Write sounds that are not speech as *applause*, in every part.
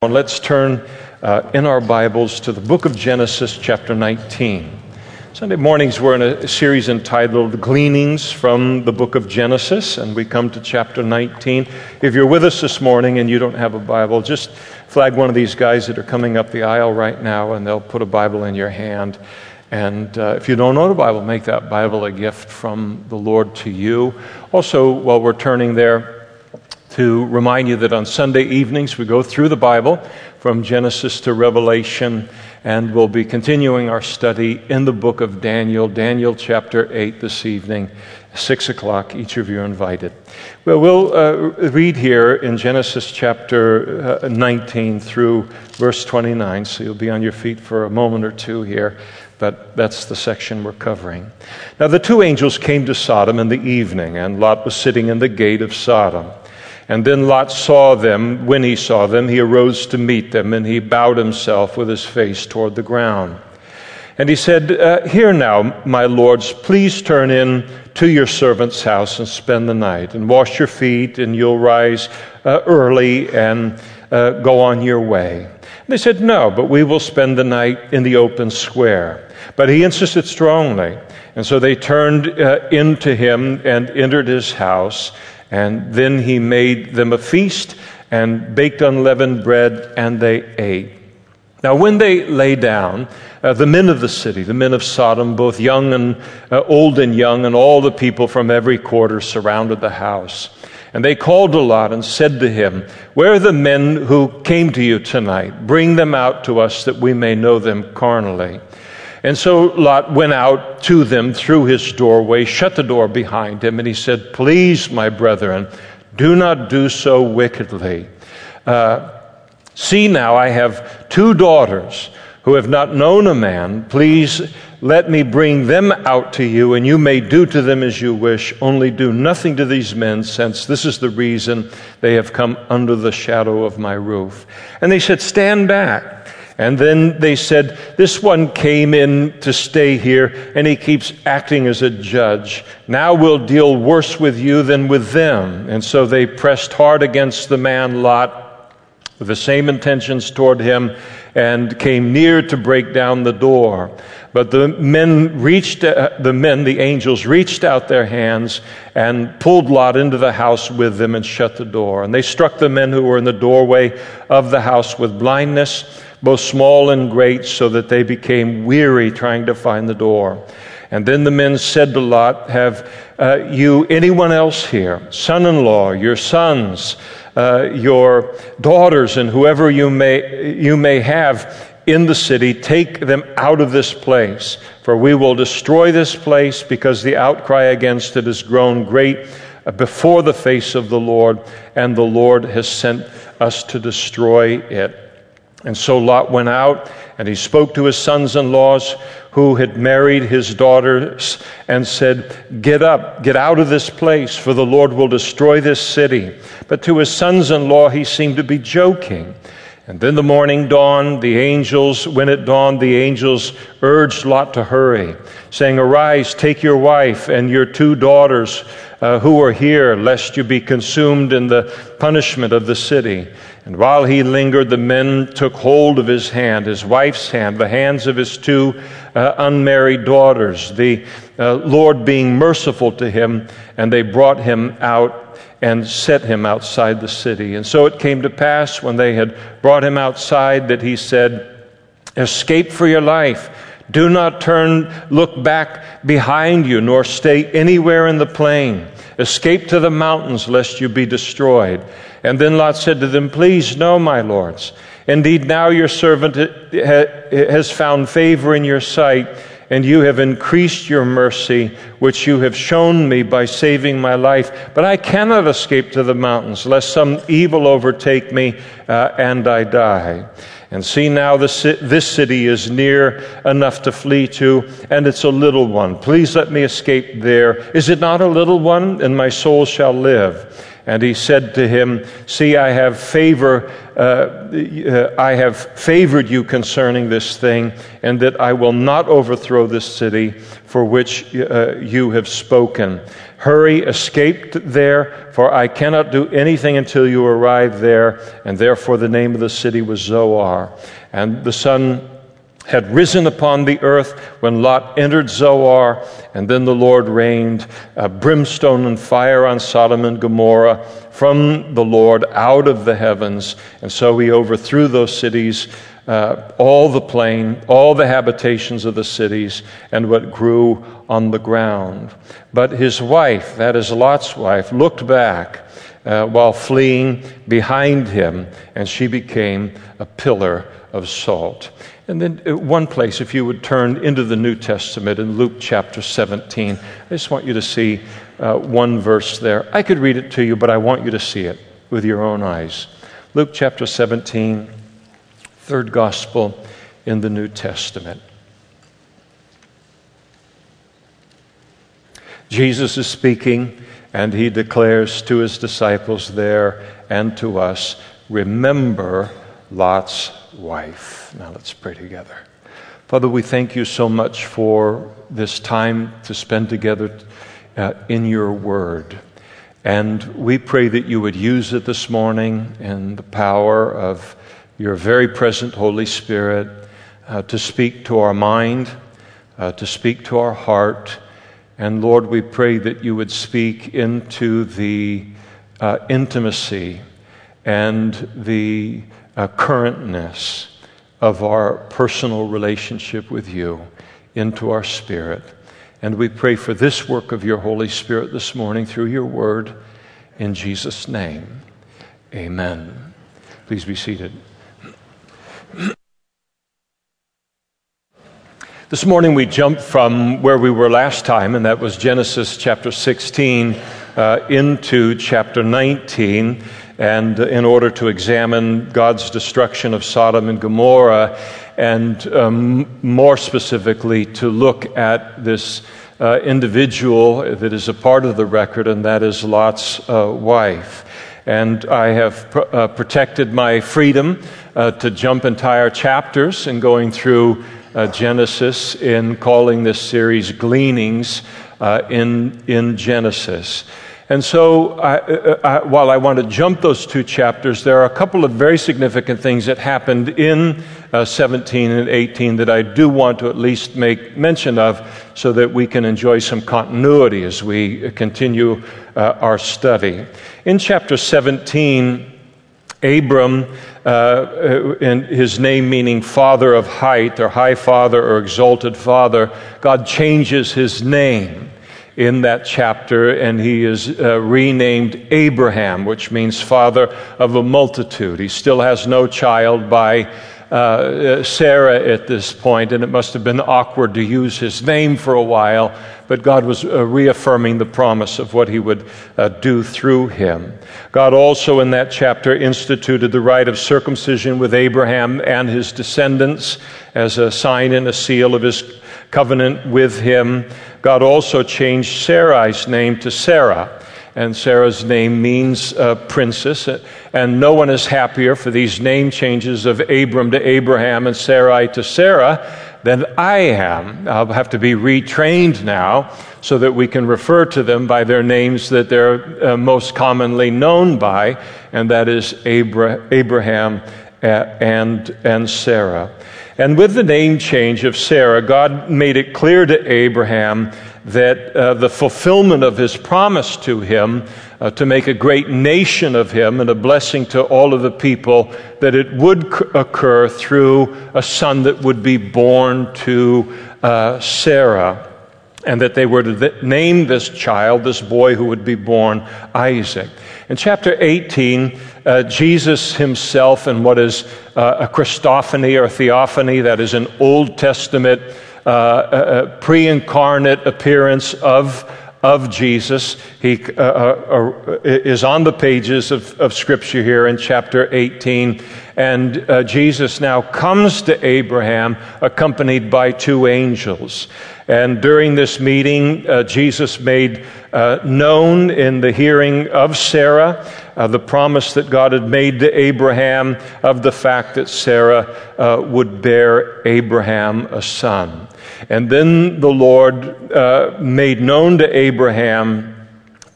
Let's turn uh, in our Bibles to the book of Genesis, chapter 19. Sunday mornings, we're in a series entitled Gleanings from the book of Genesis, and we come to chapter 19. If you're with us this morning and you don't have a Bible, just flag one of these guys that are coming up the aisle right now, and they'll put a Bible in your hand. And uh, if you don't own a Bible, make that Bible a gift from the Lord to you. Also, while we're turning there, to remind you that on Sunday evenings we go through the Bible from Genesis to Revelation, and we'll be continuing our study in the book of Daniel, Daniel chapter 8 this evening, 6 o'clock. Each of you are invited. Well, we'll uh, read here in Genesis chapter uh, 19 through verse 29, so you'll be on your feet for a moment or two here but that's the section we're covering. Now, the two angels came to Sodom in the evening, and Lot was sitting in the gate of Sodom. And then Lot saw them. When he saw them, he arose to meet them, and he bowed himself with his face toward the ground. And he said, uh, Here now, my lords, please turn in to your servant's house and spend the night, and wash your feet, and you'll rise uh, early and uh, go on your way. And they said, No, but we will spend the night in the open square. But he insisted strongly. And so they turned uh, into him and entered his house. And then he made them a feast and baked unleavened bread, and they ate. Now, when they lay down, uh, the men of the city, the men of Sodom, both young and uh, old and young, and all the people from every quarter surrounded the house. And they called to Lot and said to him, Where are the men who came to you tonight? Bring them out to us that we may know them carnally. And so Lot went out to them through his doorway, shut the door behind him, and he said, Please, my brethren, do not do so wickedly. Uh, see now, I have two daughters who have not known a man. Please let me bring them out to you, and you may do to them as you wish. Only do nothing to these men, since this is the reason they have come under the shadow of my roof. And they said, Stand back. And then they said, This one came in to stay here, and he keeps acting as a judge. Now we'll deal worse with you than with them. And so they pressed hard against the man Lot with the same intentions toward him and came near to break down the door. But the men reached, uh, the men, the angels, reached out their hands and pulled Lot into the house with them and shut the door. And they struck the men who were in the doorway of the house with blindness both small and great, so that they became weary trying to find the door. And then the men said to Lot, Have uh, you anyone else here, son in law, your sons, uh, your daughters, and whoever you may, you may have in the city, take them out of this place, for we will destroy this place because the outcry against it has grown great before the face of the Lord, and the Lord has sent us to destroy it. And so Lot went out and he spoke to his sons in laws who had married his daughters and said, Get up, get out of this place, for the Lord will destroy this city. But to his sons in law, he seemed to be joking. And then the morning dawned, the angels, when it dawned, the angels urged Lot to hurry, saying, Arise, take your wife and your two daughters uh, who are here, lest you be consumed in the punishment of the city. And while he lingered, the men took hold of his hand, his wife's hand, the hands of his two uh, unmarried daughters, the uh, Lord being merciful to him, and they brought him out and set him outside the city. And so it came to pass when they had brought him outside that he said, Escape for your life. Do not turn, look back behind you, nor stay anywhere in the plain. Escape to the mountains, lest you be destroyed. And then Lot said to them, Please, no, my lords. Indeed, now your servant has found favor in your sight, and you have increased your mercy, which you have shown me by saving my life. But I cannot escape to the mountains, lest some evil overtake me uh, and I die. And see now, this city is near enough to flee to, and it's a little one. Please let me escape there. Is it not a little one? And my soul shall live. And he said to him, See, I have favor, uh, uh, I have favored you concerning this thing, and that I will not overthrow this city for which uh, you have spoken. Hurry, escape there, for I cannot do anything until you arrive there. And therefore the name of the city was Zoar. And the sun had risen upon the earth when Lot entered Zoar, and then the Lord rained uh, brimstone and fire on Sodom and Gomorrah from the Lord out of the heavens. And so he overthrew those cities, uh, all the plain, all the habitations of the cities, and what grew on the ground. But his wife, that is Lot's wife, looked back. Uh, while fleeing behind him, and she became a pillar of salt. And then, uh, one place, if you would turn into the New Testament in Luke chapter 17, I just want you to see uh, one verse there. I could read it to you, but I want you to see it with your own eyes. Luke chapter 17, third gospel in the New Testament. Jesus is speaking, and he declares to his disciples there and to us Remember Lot's wife. Now let's pray together. Father, we thank you so much for this time to spend together uh, in your word. And we pray that you would use it this morning in the power of your very present Holy Spirit uh, to speak to our mind, uh, to speak to our heart. And Lord, we pray that you would speak into the uh, intimacy and the uh, currentness of our personal relationship with you into our spirit. And we pray for this work of your Holy Spirit this morning through your word in Jesus' name. Amen. Please be seated. This morning we jumped from where we were last time, and that was Genesis chapter 16 uh, into chapter 19 and in order to examine God's destruction of Sodom and Gomorrah, and um, more specifically, to look at this uh, individual that is a part of the record, and that is Lot's uh, wife. And I have pr- uh, protected my freedom uh, to jump entire chapters and going through uh, Genesis in calling this series Gleanings uh, in, in Genesis. And so, I, I, while I want to jump those two chapters, there are a couple of very significant things that happened in uh, 17 and 18 that I do want to at least make mention of so that we can enjoy some continuity as we continue uh, our study. In chapter 17, Abram, uh, and his name meaning father of height or high father or exalted father, God changes his name in that chapter, and he is uh, renamed Abraham, which means father of a multitude. He still has no child by uh, Sarah at this point, and it must have been awkward to use his name for a while, but God was uh, reaffirming the promise of what he would uh, do through him. God also, in that chapter, instituted the rite of circumcision with Abraham and his descendants as a sign and a seal of his covenant with him. God also changed Sarai's name to Sarah. And Sarah's name means uh, princess. And no one is happier for these name changes of Abram to Abraham and Sarai to Sarah than I am. I'll have to be retrained now so that we can refer to them by their names that they're uh, most commonly known by, and that is Abra- Abraham uh, and, and Sarah. And with the name change of Sarah, God made it clear to Abraham that uh, the fulfillment of his promise to him uh, to make a great nation of him and a blessing to all of the people, that it would c- occur through a son that would be born to uh, Sarah, and that they were to name this child, this boy who would be born, Isaac. In chapter 18, uh, Jesus himself, in what is uh, a Christophany or theophany, that is an Old Testament uh, uh, uh pre incarnate appearance of, of Jesus. He uh, is on the pages of, of Scripture here in chapter 18. And uh, Jesus now comes to Abraham accompanied by two angels. And during this meeting, uh, Jesus made uh, known in the hearing of Sarah uh, the promise that God had made to Abraham of the fact that Sarah uh, would bear Abraham a son. And then the Lord uh, made known to Abraham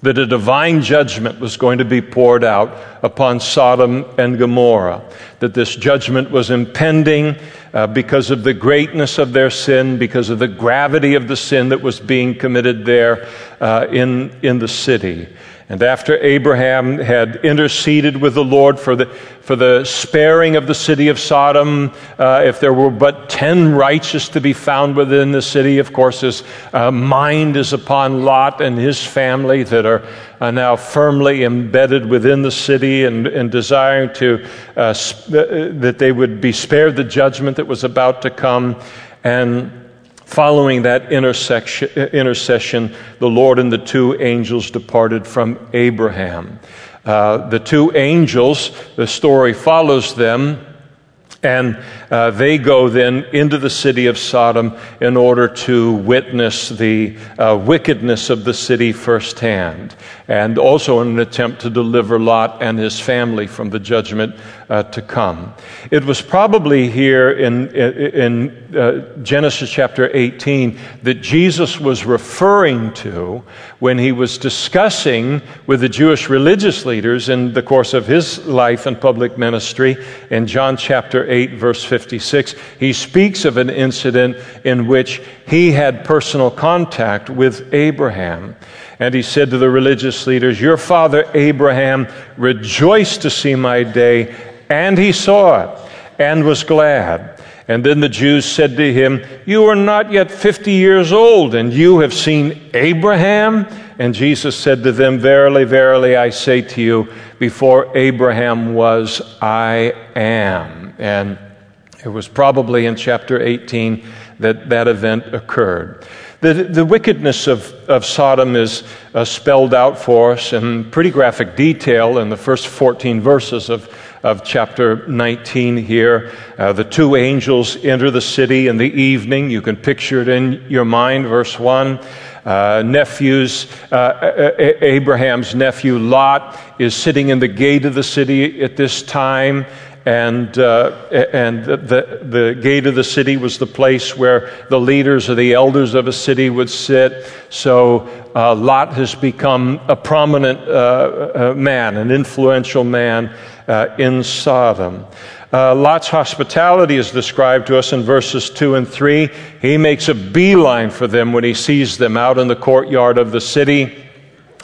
that a divine judgment was going to be poured out upon Sodom and Gomorrah, that this judgment was impending uh, because of the greatness of their sin, because of the gravity of the sin that was being committed there uh, in, in the city. And after Abraham had interceded with the Lord for the, for the sparing of the city of Sodom, uh, if there were but 10 righteous to be found within the city, of course, his uh, mind is upon Lot and his family that are uh, now firmly embedded within the city and, and desiring to, uh, sp- uh, that they would be spared the judgment that was about to come. And Following that intercession, the Lord and the two angels departed from Abraham. Uh, the two angels, the story follows them and uh, they go then into the city of Sodom in order to witness the uh, wickedness of the city firsthand, and also in an attempt to deliver Lot and his family from the judgment uh, to come. It was probably here in, in uh, Genesis chapter 18 that Jesus was referring to when he was discussing with the Jewish religious leaders in the course of his life and public ministry in John chapter 8, verse 56, he speaks of an incident in which he had personal contact with Abraham. And he said to the religious leaders, Your father Abraham rejoiced to see my day, and he saw it and was glad. And then the Jews said to him, You are not yet 50 years old, and you have seen Abraham? And Jesus said to them, Verily, verily, I say to you, before Abraham was, I am. And it was probably in chapter 18 that that event occurred. The, the wickedness of, of Sodom is uh, spelled out for us in pretty graphic detail in the first 14 verses of, of chapter 19 here. Uh, the two angels enter the city in the evening. You can picture it in your mind, verse 1. Uh, nephews, uh, Abraham's nephew Lot is sitting in the gate of the city at this time and, uh, and the, the gate of the city was the place where the leaders or the elders of a city would sit. So uh, Lot has become a prominent uh, uh man, an influential man uh, in Sodom. Uh, Lot's hospitality is described to us in verses 2 and 3. He makes a beeline for them when he sees them out in the courtyard of the city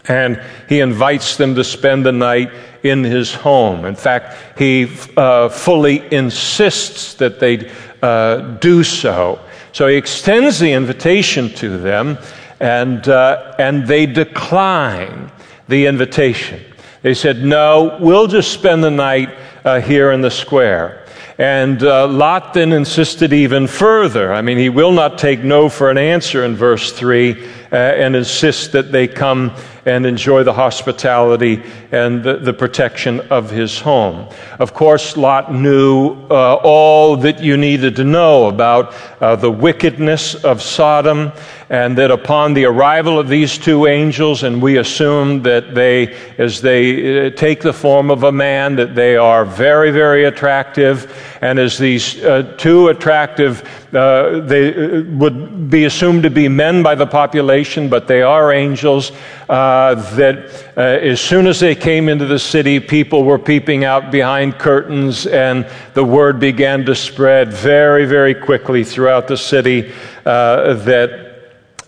and he invites them to spend the night in his home. In fact, he uh, fully insists that they uh, do so. So he extends the invitation to them, and, uh, and they decline the invitation. They said, No, we'll just spend the night uh, here in the square. And uh, Lot then insisted even further. I mean, he will not take no for an answer in verse 3 uh, and insist that they come and enjoy the hospitality and the, the protection of his home. Of course, Lot knew uh, all that you needed to know about uh, the wickedness of Sodom, and that upon the arrival of these two angels, and we assume that they, as they uh, take the form of a man, that they are very, very attractive, and as these uh, two attractive, uh, they uh, would be assumed to be men by the population, but they are angels. Uh, that uh, as soon as they came into the city, people were peeping out behind curtains, and the word began to spread very, very quickly throughout the city that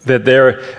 that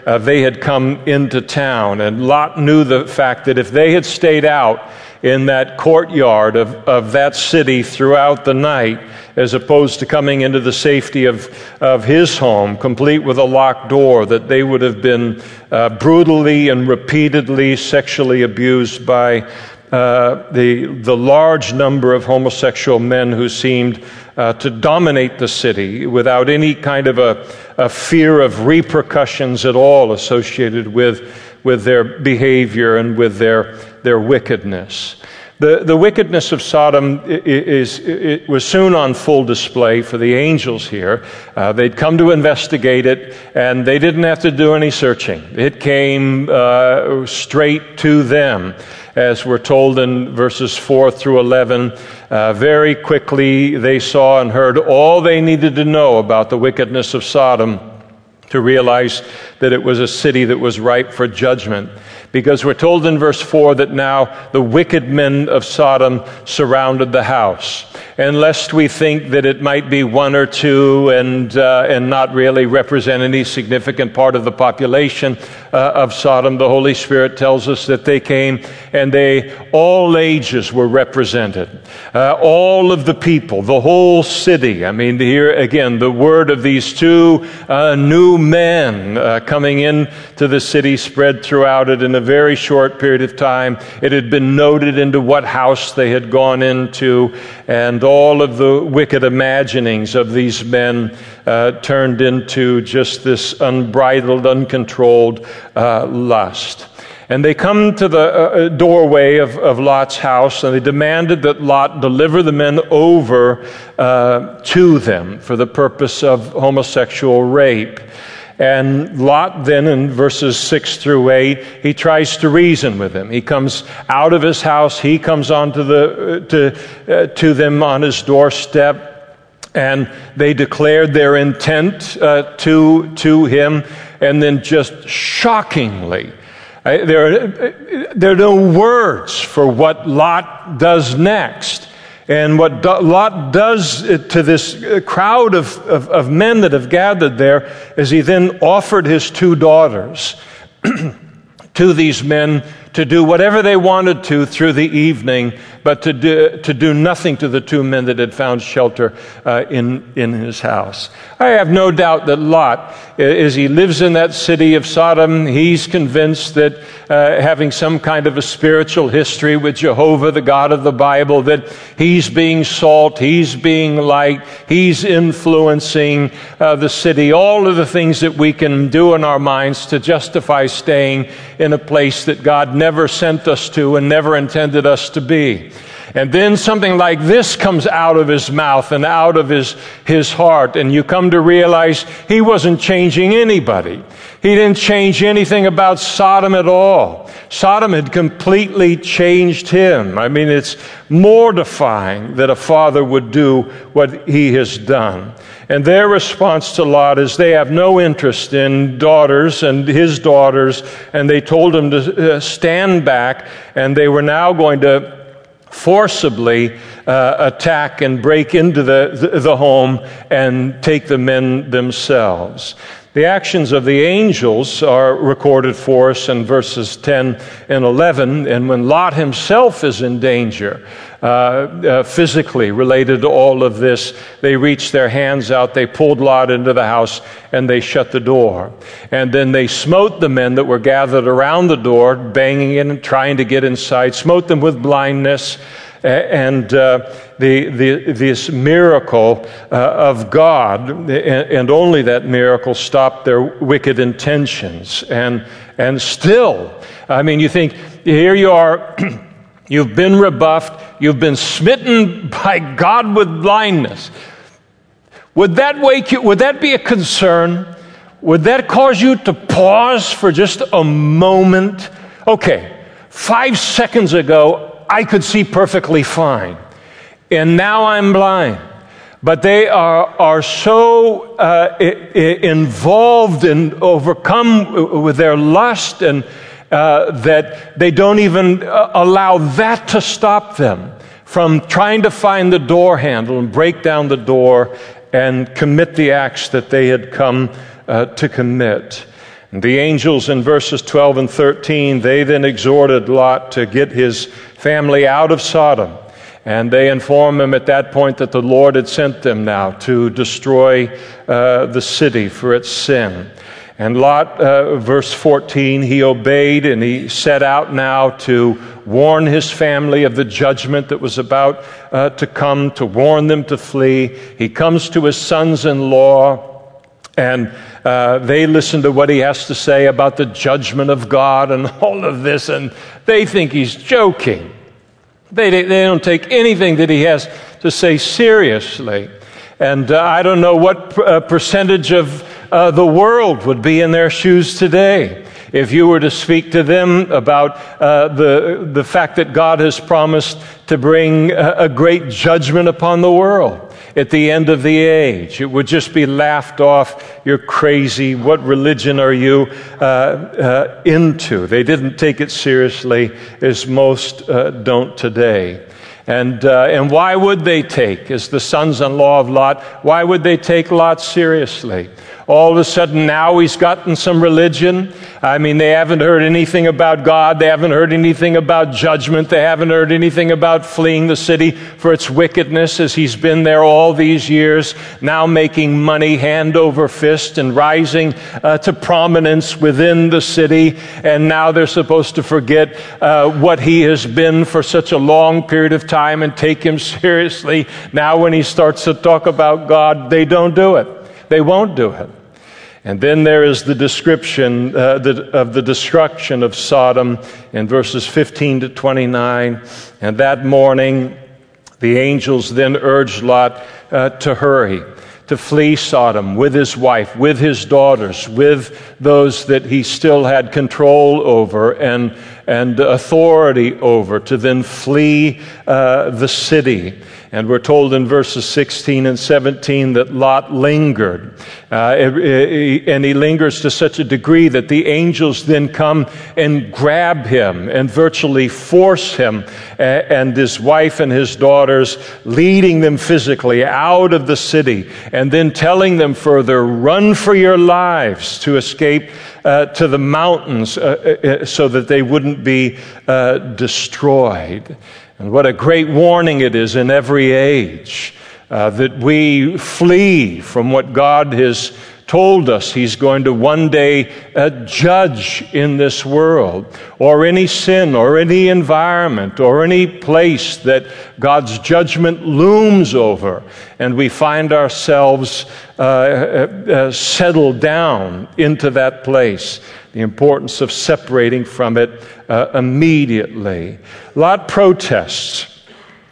uh, they had come into town. And Lot knew the fact that if they had stayed out in that courtyard of, of that city throughout the night, as opposed to coming into the safety of, of his home, complete with a locked door, that they would have been uh, brutally and repeatedly sexually abused by uh, the, the large number of homosexual men who seemed uh, to dominate the city without any kind of a, a fear of repercussions at all associated with, with their behavior and with their, their wickedness. The, the wickedness of Sodom is, was soon on full display for the angels here. Uh, they'd come to investigate it, and they didn't have to do any searching. It came uh, straight to them, as we're told in verses 4 through 11. Uh, very quickly, they saw and heard all they needed to know about the wickedness of Sodom to realize that it was a city that was ripe for judgment because we're told in verse 4 that now the wicked men of Sodom surrounded the house. And lest we think that it might be one or two and, uh, and not really represent any significant part of the population uh, of Sodom, the Holy Spirit tells us that they came and they, all ages were represented. Uh, all of the people, the whole city. I mean, here again, the word of these two uh, new men uh, coming in to the city spread throughout it in a very short period of time. It had been noted into what house they had gone into, and all of the wicked imaginings of these men uh, turned into just this unbridled, uncontrolled uh, lust. And they come to the uh, uh, doorway of, of, Lot's house and they demanded that Lot deliver the men over uh, to them for the purpose of homosexual rape. And Lot, then in verses 6 through 8, he tries to reason with him. He comes out of his house, he comes onto the, to, uh, to them on his doorstep, and they declared their intent uh, to, to him, and then just shockingly, uh, there, there are no words for what Lot does next. And what Lot does to this uh, crowd of, of, of men that have gathered there is he then offered his two daughters *clears throat* to these men to do whatever they wanted to through the evening, but to do, to do nothing to the two men that had found shelter uh, in, in his house. I have no doubt that Lot, as he lives in that city of Sodom, he's convinced that uh, having some kind of a spiritual history with Jehovah, the God of the Bible, that he's being salt, he's being light, he's influencing uh, the city, all of the things that we can do in our minds to justify staying in a place that God never sent us to and never intended us to be. And then something like this comes out of his mouth and out of his, his heart, and you come to realize he wasn't changing anybody. He didn't change anything about Sodom at all. Sodom had completely changed him. I mean, it's mortifying that a father would do what he has done. And their response to Lot is they have no interest in daughters and his daughters, and they told him to uh, stand back, and they were now going to forcibly uh, attack and break into the, the, the home and take the men themselves. The actions of the angels are recorded for us in verses 10 and 11. And when Lot himself is in danger, uh, uh, physically related to all of this, they reached their hands out, they pulled Lot into the house, and they shut the door. And then they smote the men that were gathered around the door, banging in and trying to get inside, smote them with blindness and uh, the, the, this miracle uh, of God, and, only that miracle, stopped their wicked intentions. And, and still, I mean, you think, here you are, *clears throat* you've been rebuffed, you've been smitten *laughs* by God with blindness. Would that wake you, would that be a concern? Would that cause you to pause for just a moment? Okay, five seconds ago, I could see perfectly fine. And now I'm blind. But they are, are so uh, involved and overcome with their lust and uh, that they don't even uh, allow that to stop them from trying to find the door handle and break down the door and commit the acts that they had come uh, to commit. The angels in verses 12 and 13, they then exhorted Lot to get his family out of Sodom. And they informed him at that point that the Lord had sent them now to destroy uh, the city for its sin. And Lot, uh, verse 14, he obeyed and he set out now to warn his family of the judgment that was about uh, to come, to warn them to flee. He comes to his sons in law and uh, they listen to what he has to say about the judgment of God and *laughs* all of this, and they think he's joking. They, they don't take anything that he has to say seriously. And uh, I don't know what uh, percentage of uh, the world would be in their shoes today if you were to speak to them about uh, the, the fact that God has promised to bring a, a great judgment upon the world at the end of the age. It would just be laughed off. You're crazy. What religion are you uh, uh, into? They didn't take it seriously as most uh, don't today. And, uh, and why would they take, as the sons in law of Lot, why would they take Lot seriously? All of a sudden now he's gotten some religion. I mean, they haven't heard anything about God. They haven't heard anything about judgment. They haven't heard anything about fleeing the city for its wickedness as he's been there all these years, now making money hand over fist and rising uh, to prominence within the city. And now they're supposed to forget uh, what he has been for such a long period of time and take him *laughs* seriously. Now, when he starts to talk about God, they don't do it. They won't do it. And then there is the description uh, the, of the destruction of Sodom in verses 15 to 29. And that morning, the angels then urged Lot uh, to hurry, to flee Sodom with his wife, with his daughters, with those that he still had control over and, and authority over, to then flee uh, the city. And we're told in verses 16 and 17 that Lot lingered. Uh, and he lingers to such a degree that the angels then come and grab him and virtually force him and his wife and his daughters, leading them physically out of the city and then telling them further, run for your lives to escape uh, to the mountains uh, uh, uh so that they wouldn't be uh, destroyed. And what a great warning it is in every age uh, that we flee from what God has told us He's going to one day uh, judge in this world, or any sin, or any environment, or any place that God's judgment looms over, and we find ourselves uh, uh, uh settled down into that place the importance of separating from it uh, immediately. Lot protests,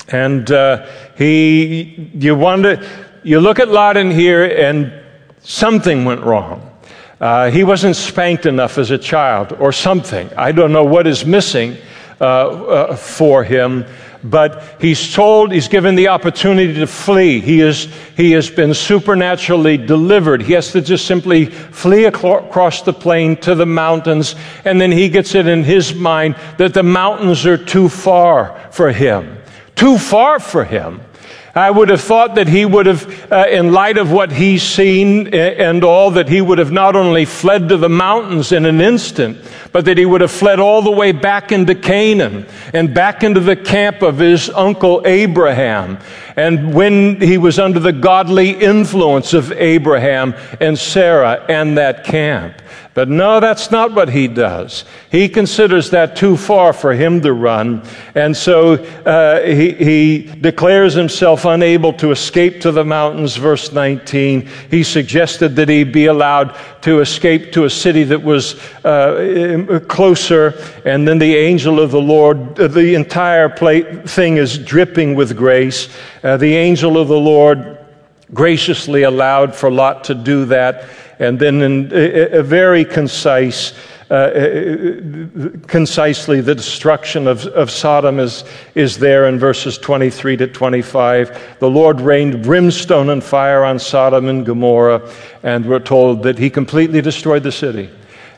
and uh, he, you wonder, you look at Lot in here, and something went wrong. Uh, he wasn't spanked enough as a child, or something. I don't know what is missing uh, uh, for him but he's told, he's given the opportunity to flee. He, is, he has been supernaturally delivered. He has to just simply flee across the plain to the mountains, and then he gets it in his mind that the mountains are too far for him. Too far for him. I would have thought that he would have, uh, in light of what he's seen and all, that he would have not only fled to the mountains in an instant, but that he would have fled all the way back into Canaan and back into the camp of his uncle Abraham. And when he was under the godly influence of Abraham and Sarah and that camp. But no, that's not what he does. He considers that too far for him to run. And so uh, he, he declares himself unable to escape to the mountains, verse 19. He suggested that he be allowed to escape to a city that was uh, closer. And then the angel of the Lord, uh, the entire plate, thing is dripping with grace. Uh, the angel of the Lord graciously allowed for Lot to do that. And then, in a, very concise, uh, uh, concisely, the destruction of, of Sodom is, is there in verses 23 to 25. The Lord rained brimstone and fire on Sodom and Gomorrah, and we're told that He completely destroyed the city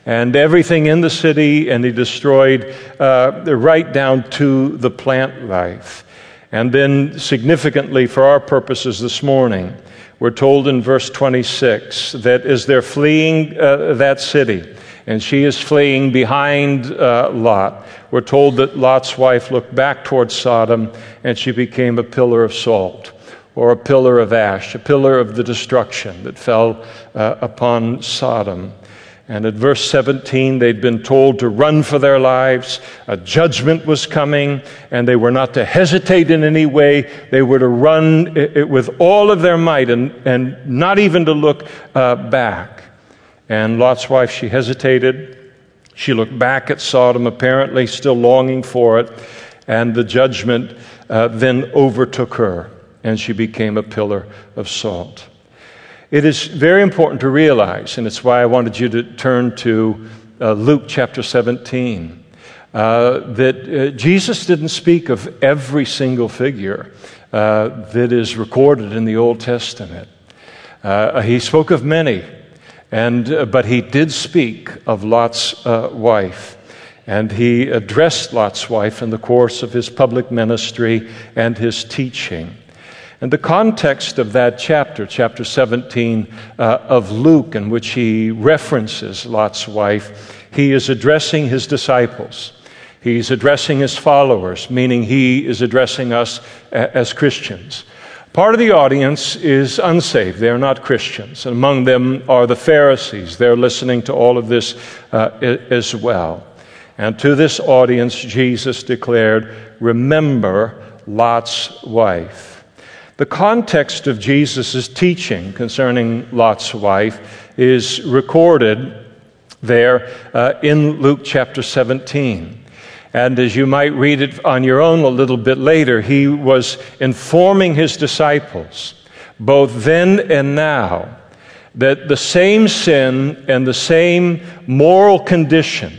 and everything in the city, and He destroyed uh, right down to the plant life. And then, significantly for our purposes this morning, we're told in verse 26 that as they're fleeing uh, that city, and she is fleeing behind uh, Lot, we're told that Lot's wife looked back towards Sodom and she became a pillar of salt or a pillar of ash, a pillar of the destruction that fell uh, upon Sodom. And at verse 17, they'd been told to run for their lives. A judgment was coming, and they were not to hesitate in any way. They were to run it with all of their might and, and not even to look uh, back. And Lot's wife, she hesitated. She looked back at Sodom, apparently still longing for it. And the judgment uh, then overtook her, and she became a pillar of salt. It is very important to realize, and it's why I wanted you to turn to uh, Luke chapter 17, uh, that uh, Jesus didn't speak of every single figure uh, that is recorded in the Old Testament. Uh, he spoke of many, and, uh, but he did speak of Lot's wife. And he addressed Lot's wife in the course of his public ministry and his teaching. And the context of that chapter, chapter 17 uh, of Luke, in which he references Lot's wife, he is addressing his disciples. He's addressing his followers, meaning he is addressing us as Christians. Part of the audience is unsaved. They're not Christians. And among them are the Pharisees. They're listening to all of this uh, as well. And to this audience, Jesus declared, Remember Lot's wife. The context of Jesus' teaching concerning Lot's wife is recorded there uh, in Luke chapter 17. And as you might read it on your own a little bit later, he was informing his disciples, both then and now, that the same sin and the same moral condition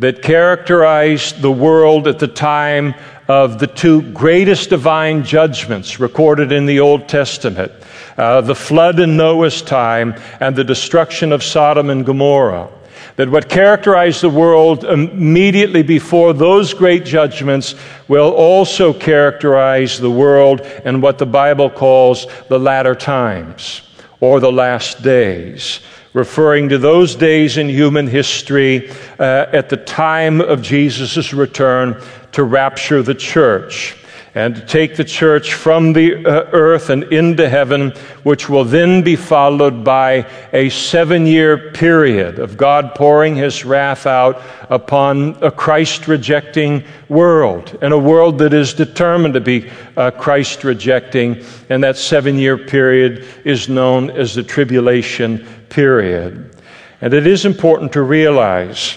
that characterized the world at the time of the two greatest divine judgments recorded in the Old Testament uh, the flood in Noah's time and the destruction of Sodom and Gomorrah. That what characterized the world immediately before those great judgments will also characterize the world in what the Bible calls the latter times or the last days referring to those days in human history uh, at the time of Jesus' return to rapture the church and to take the church from the uh, earth and into heaven, which will then be followed by a seven year period of God pouring his wrath out upon a Christ rejecting world, and a world that is determined to be uh, Christ rejecting. And that seven year period is known as the tribulation period. And it is important to realize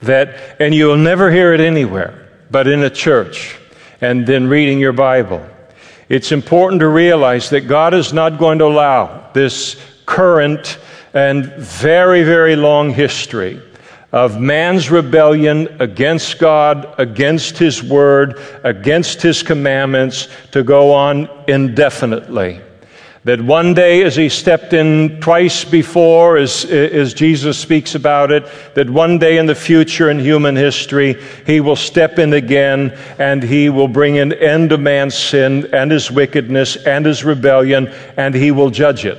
that, and you'll never hear it anywhere but in a church and then reading your Bible. It's important to realize that God is not going to allow this current and very, very long history of man's rebellion against God, against His Word, against His commandments to go on indefinitely. That one day, as he stepped in twice before, as, as Jesus speaks about it, that one day in the future in human history, he will step in again and he will bring an end to man's sin and his wickedness and his rebellion, and he will judge it.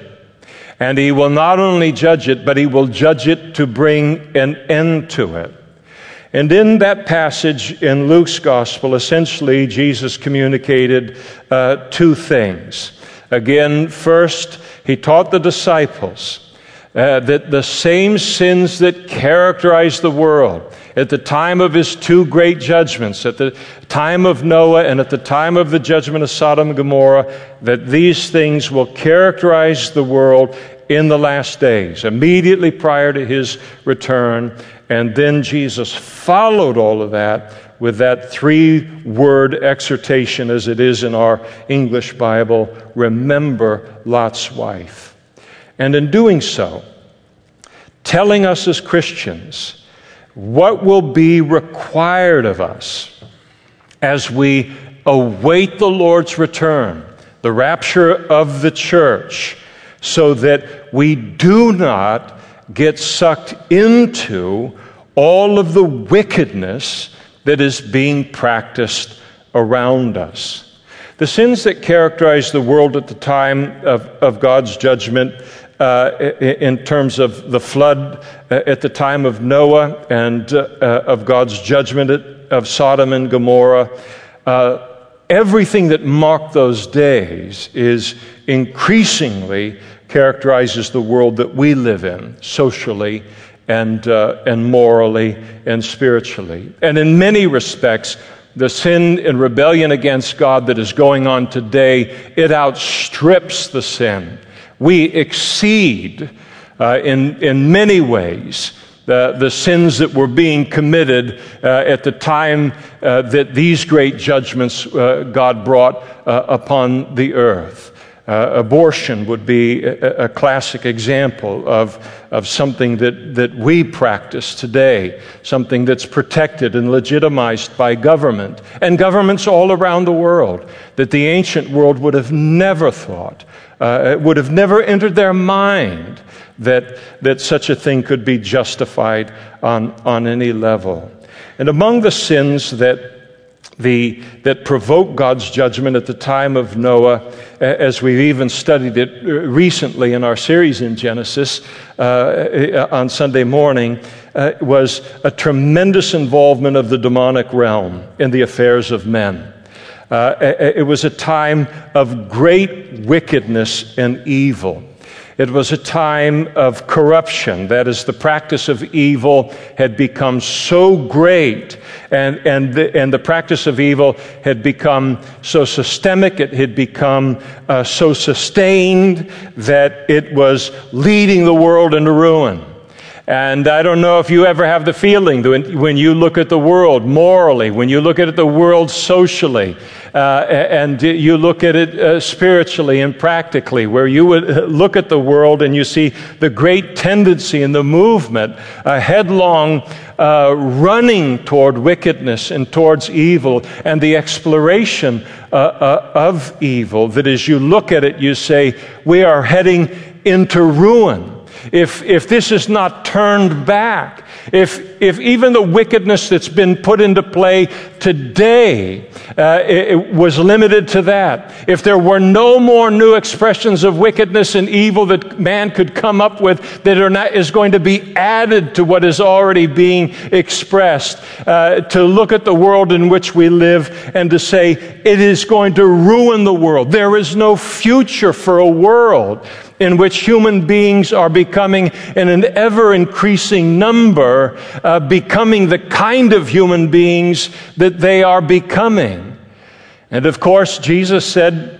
And he will not only judge it, but he will judge it to bring an end to it. And in that passage in Luke's gospel, essentially, Jesus communicated uh, two things. Again, first, he taught the disciples uh, that the same sins that characterized the world at the time of his two great judgments, at the time of Noah and at the time of the judgment of Sodom and Gomorrah, that these things will characterize the world in the last days, immediately prior to his return. And then Jesus followed all of that with that three word exhortation, as it is in our English Bible remember Lot's wife. And in doing so, telling us as Christians what will be required of us as we await the Lord's return, the rapture of the church, so that we do not get sucked into all of the wickedness that is being practiced around us. The sins that characterized the world at the time of, of God's judgment, uh, in terms of the flood uh, at the time of Noah and uh, uh, of God's judgment of Sodom and Gomorrah, uh, everything that marked those days is increasingly characterizes the world that we live in socially and, uh, and morally and spiritually. And in many respects, the sin and rebellion against God that is going on today, it outstrips the sin. We exceed uh, in, in many ways the, the sins that were being committed uh, at the time uh, that these great judgments uh, God brought uh, upon the earth. Uh, abortion would be a, a, classic example of, of something that, that we practice today, something that's protected and legitimized by government and governments all around the world, that the ancient world would have never thought, uh, would have never entered their mind that, that such a thing could be justified on, on any level. And among the sins that the, that provoked God's judgment at the time of Noah, as we've even studied it recently in our series in Genesis uh, on Sunday morning, uh, was a tremendous involvement of the demonic realm in the affairs of men. Uh, it was a time of great wickedness and evil. It was a time of corruption. That is, the practice of evil had become so great, and, and, the, and the practice of evil had become so systemic, it had become uh, so sustained that it was leading the world into ruin. And I don't know if you ever have the feeling when, you look at the world morally, when you look at the world socially, uh, and you look at it uh, spiritually and practically, where you would uh, look at the world and you see the great tendency and the movement, a headlong uh, running toward wickedness and towards evil, and the exploration uh, uh, of evil, that as you look at it, you say, we are heading into ruin if, if this is not turned back, if, if even the wickedness that's been put into play today uh, it, it was limited to that, if there were no more new expressions of wickedness and evil that man could come up with that are not, is going to be added to what is already being expressed, uh, to look at the world in which we live and to say it is going to ruin the world. There is no future for a world in which human beings are becoming, in an ever increasing number, uh, becoming the kind of human beings that they are becoming. And of course, Jesus said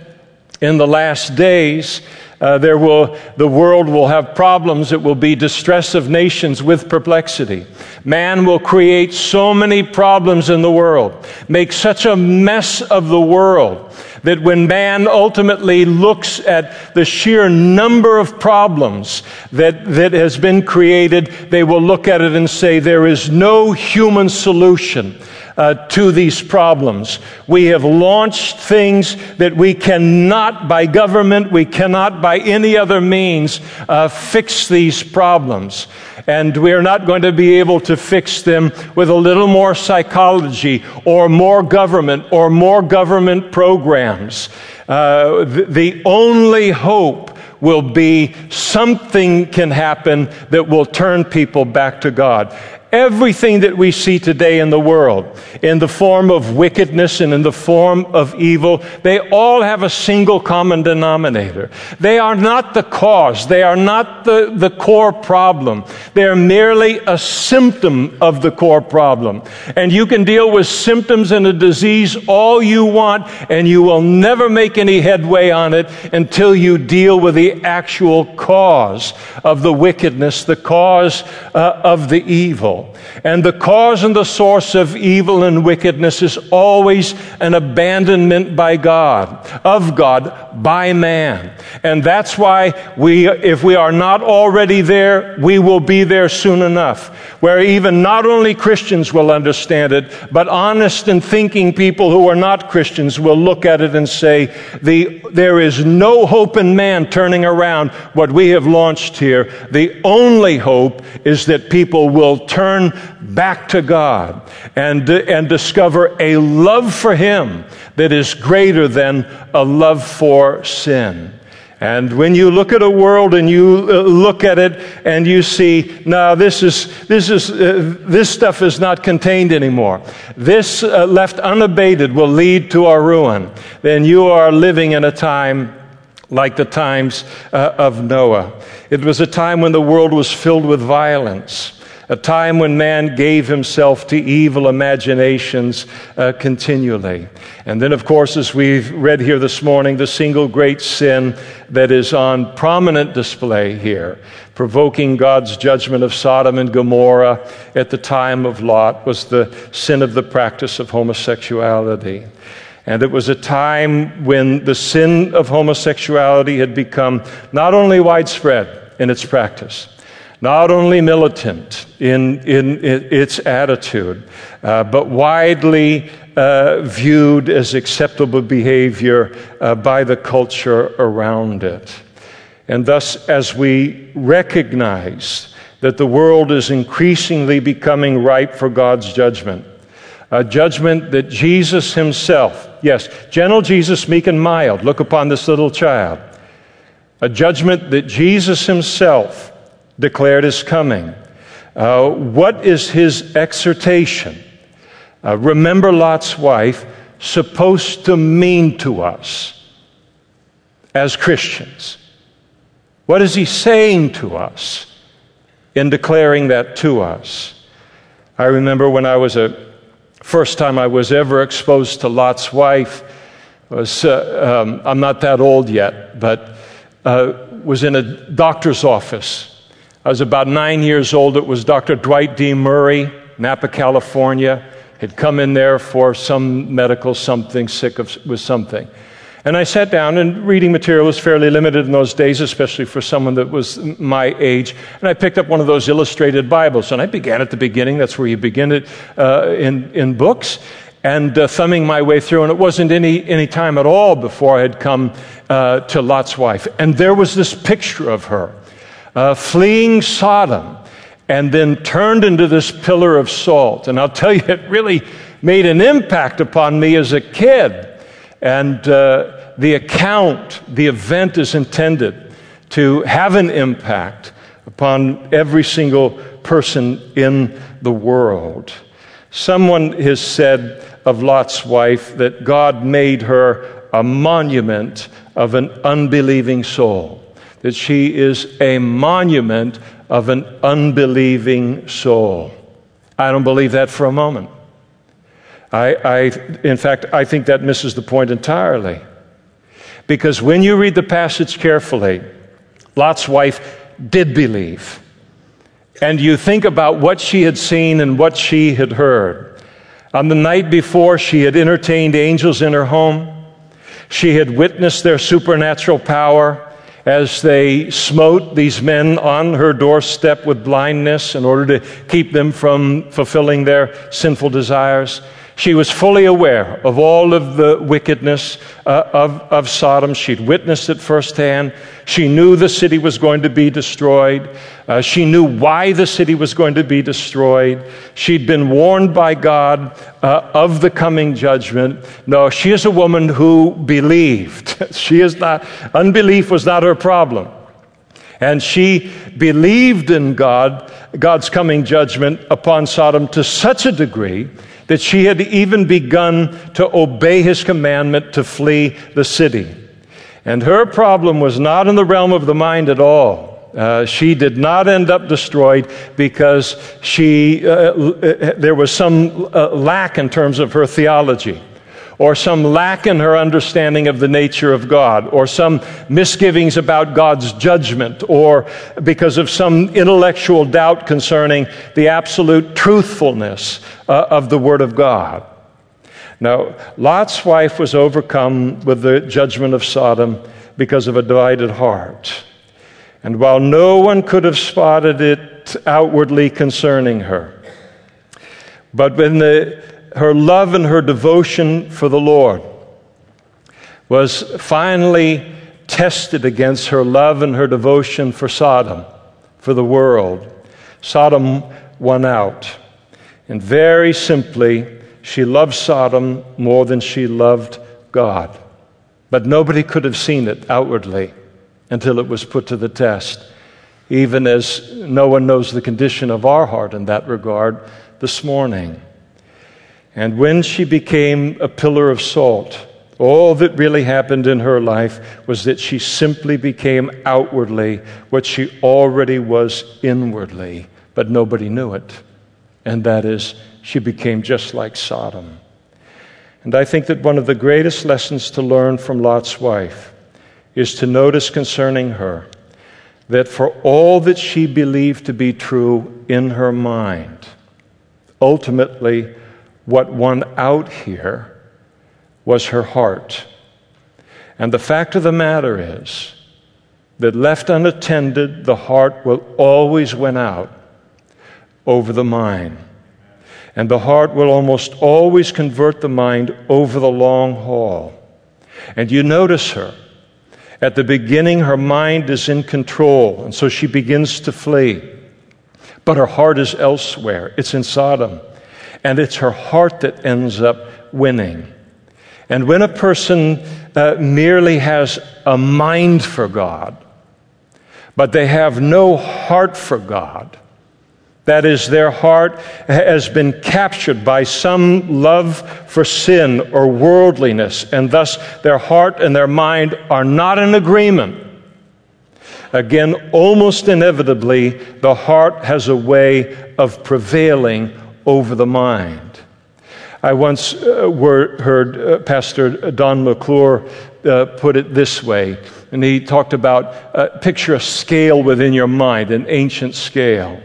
in the last days, uh, there will, the world will have problems. It will be distress of nations with perplexity. Man will create so many problems in the world, make such a mess of the world that when man ultimately looks at the sheer number of problems that, that has been created, they will look at it and say, there is no human solution. Uh, to these problems. We have launched things that we cannot, by government, we cannot by any other means, uh, fix these problems and we are not going to be able to fix them with a little more psychology or more government or more government programs. Uh, the, the only hope will be something can happen that will turn people back to God. Everything that we see today in the world, in the form of wickedness and in the form of evil, they all have a single common denominator. They are not the cause. They are not the, the core problem. They are merely a symptom of the core problem. And you can deal with symptoms in a disease all you want, and you will never make any headway on it until you deal with the actual cause of the wickedness, the cause uh, of the evil. And the cause and the source of evil and wickedness is always an abandonment by God, of God, by man. And that's why we, if we are not already there, we will be there soon enough, where even not only Christians will understand it, but honest and thinking people who are not Christians will look at it and say, the, there is no hope in man turning around what we have launched here. The only hope is that people will turn back to God and, and discover a love for Him that is greater than a love for sin. And when you look at a world and you uh, look at it and you see, no, this is this is uh, this stuff is not contained anymore. This uh, left unabated will lead to our ruin. Then you are living in a time like the times uh, of Noah. It was a time when the world was filled with violence. A time when man gave himself to evil imaginations uh, continually. And then, of course, as we've read here this morning, the single great sin that is on prominent display here, provoking God's judgment of Sodom and Gomorrah at the time of Lot, was the sin of the practice of homosexuality. And it was a time when the sin of homosexuality had become not only widespread in its practice, not only militant in, in, in its attitude, uh, but widely uh, viewed as acceptable behavior uh, by the culture around it. And thus, as we recognize that the world is increasingly becoming ripe for God's judgment, a judgment that Jesus himself, yes, gentle Jesus, meek and mild, look upon this little child, a judgment that Jesus himself declared is coming. Uh, what is his exhortation? Uh, remember Lot's wife, supposed to mean to us as Christians? What is he saying to us in declaring that to us? I remember when I was a first time I was ever exposed to Lot's wife was uh, um, I'm not that old yet, but uh, was in a doctor's office I was about nine years old. It was Dr. Dwight D. Murray, Napa, California. Had come in there for some medical something, sick of, with something. And I sat down, and reading material was fairly limited in those days, especially for someone that was my age. And I picked up one of those illustrated Bibles, and I began at the beginning. That's where you begin it uh, in, in books. And uh, thumbing my way through, and it wasn't any, any time at all before I had come uh, to Lot's wife. And there was this picture of her uh, fleeing Sodom and then turned into this pillar of salt. And I'll tell you, it really made an impact upon me as a kid. And uh, the account, the event is intended to have an impact upon every single person in the world. Someone has said of Lot's wife that God made her a monument of an unbelieving soul that she is a monument of an unbelieving soul. I don't believe that for a moment. I, I, in fact, I think that misses the point entirely. Because when you read the passage carefully, Lot's wife did believe. And you think about what she had seen and what she had heard. On the night before, she had entertained angels in her home. She had witnessed their supernatural power as they smote these men on her doorstep with blindness in order to keep them from fulfilling their sinful desires. She was fully aware of all of the wickedness uh, of, of Sodom. She'd witnessed it firsthand. She knew the city was going to be destroyed. Uh, she knew why the city was going to be destroyed. She'd been warned by God uh, of the coming judgment. No, she is a woman who believed. *laughs* she is not, unbelief was not her problem. And she believed in God, God's coming judgment upon Sodom to such a degree that she had even begun to obey his commandment to flee the city. And her problem was not in the realm of the mind at all. Uh, she did not end up destroyed because she, uh, uh there was some uh, lack in terms of her theology or some lack in her understanding of the nature of God, or some misgivings about God's judgment, or because of some intellectual doubt concerning the absolute truthfulness uh, of the Word of God. Now, Lot's wife was overcome with the judgment of Sodom because of a divided heart. And while no one could have spotted it outwardly concerning her, but when the her love and her devotion for the Lord was finally tested against her love and her devotion for Sodom, for the world. Sodom won out. And very simply, she loved Sodom more than she loved God. But nobody could have seen it outwardly until it was put to the test, even as no one knows the condition of our heart in that regard this morning. And when she became a pillar of salt, all that really happened in her life was that she simply became outwardly what she already was inwardly but nobody knew it. And that is, she became just like Sodom. And I think that one of the greatest lessons to learn from Lot's wife is to notice concerning her that for all that she believed to be true in her mind, ultimately what won out here was her heart. And the fact of the matter is that left unattended, the heart will always win out over the mind. And the heart will almost always convert the mind over the long haul. And you notice her. At the beginning, her mind is in control, and so she begins to flee. But her heart is elsewhere, it's in Sodom. And it's her heart that ends up winning. And when a person uh, merely has a mind for God, but they have no heart for God, that is, their heart has been captured by some love for sin or worldliness, and thus their heart and their mind are not in agreement. Again, almost inevitably, the heart has a way of prevailing over the mind. I once uh, were, heard uh, Pastor Don McClure uh, put it this way, and he talked about uh, picture a scale within your mind, an ancient scale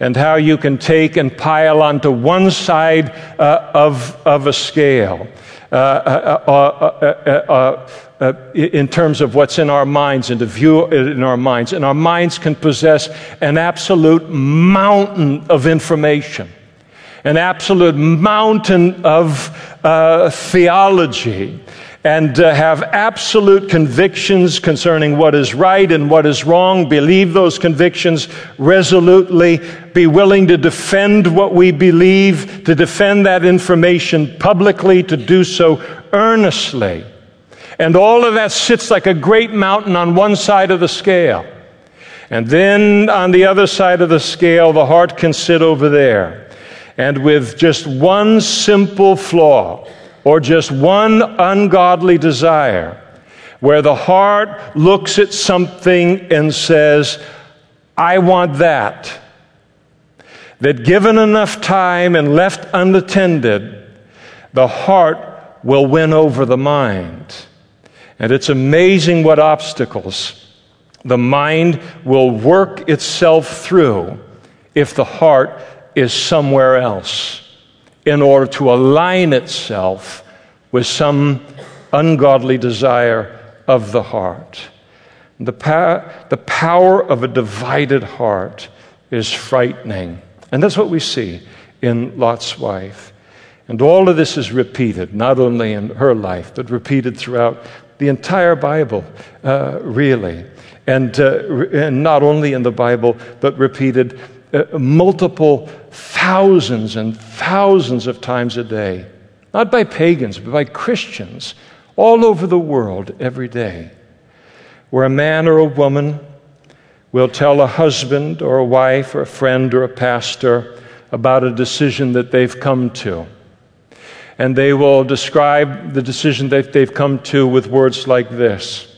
and how you can take and pile onto one side uh, of, of a scale. Uh, uh, in terms of what's in our minds and to view in our minds. And our minds can possess an absolute mountain of information, an absolute mountain of uh, theology, and uh, have absolute convictions concerning what is right and what is wrong, believe those convictions resolutely, be willing to defend what we believe, to defend that information publicly, to do so earnestly. And all of that sits like a great mountain on one side of the scale. And then on the other side of the scale, the heart can sit over there. And with just one simple flaw, or just one ungodly desire where the heart looks at something and says, I want that. That given enough time and left unattended, the heart will win over the mind. And it's amazing what obstacles the mind will work itself through if the heart is somewhere else in order to align itself with some ungodly desire of the heart. The, pa- the power of a divided heart is frightening. And that's what we see in Lot's wife. And all of this is repeated, not only in her life, but repeated throughout the entire Bible, uh, really. And, uh, and not only in the Bible, but repeated uh, multiple thousands and thousands of times a day. Not by pagans, but by Christians all over the world every day. Where a man or a woman will tell a husband or a wife or a friend or a pastor about a decision that they've come to. And they will describe the decision that they've come to with words like this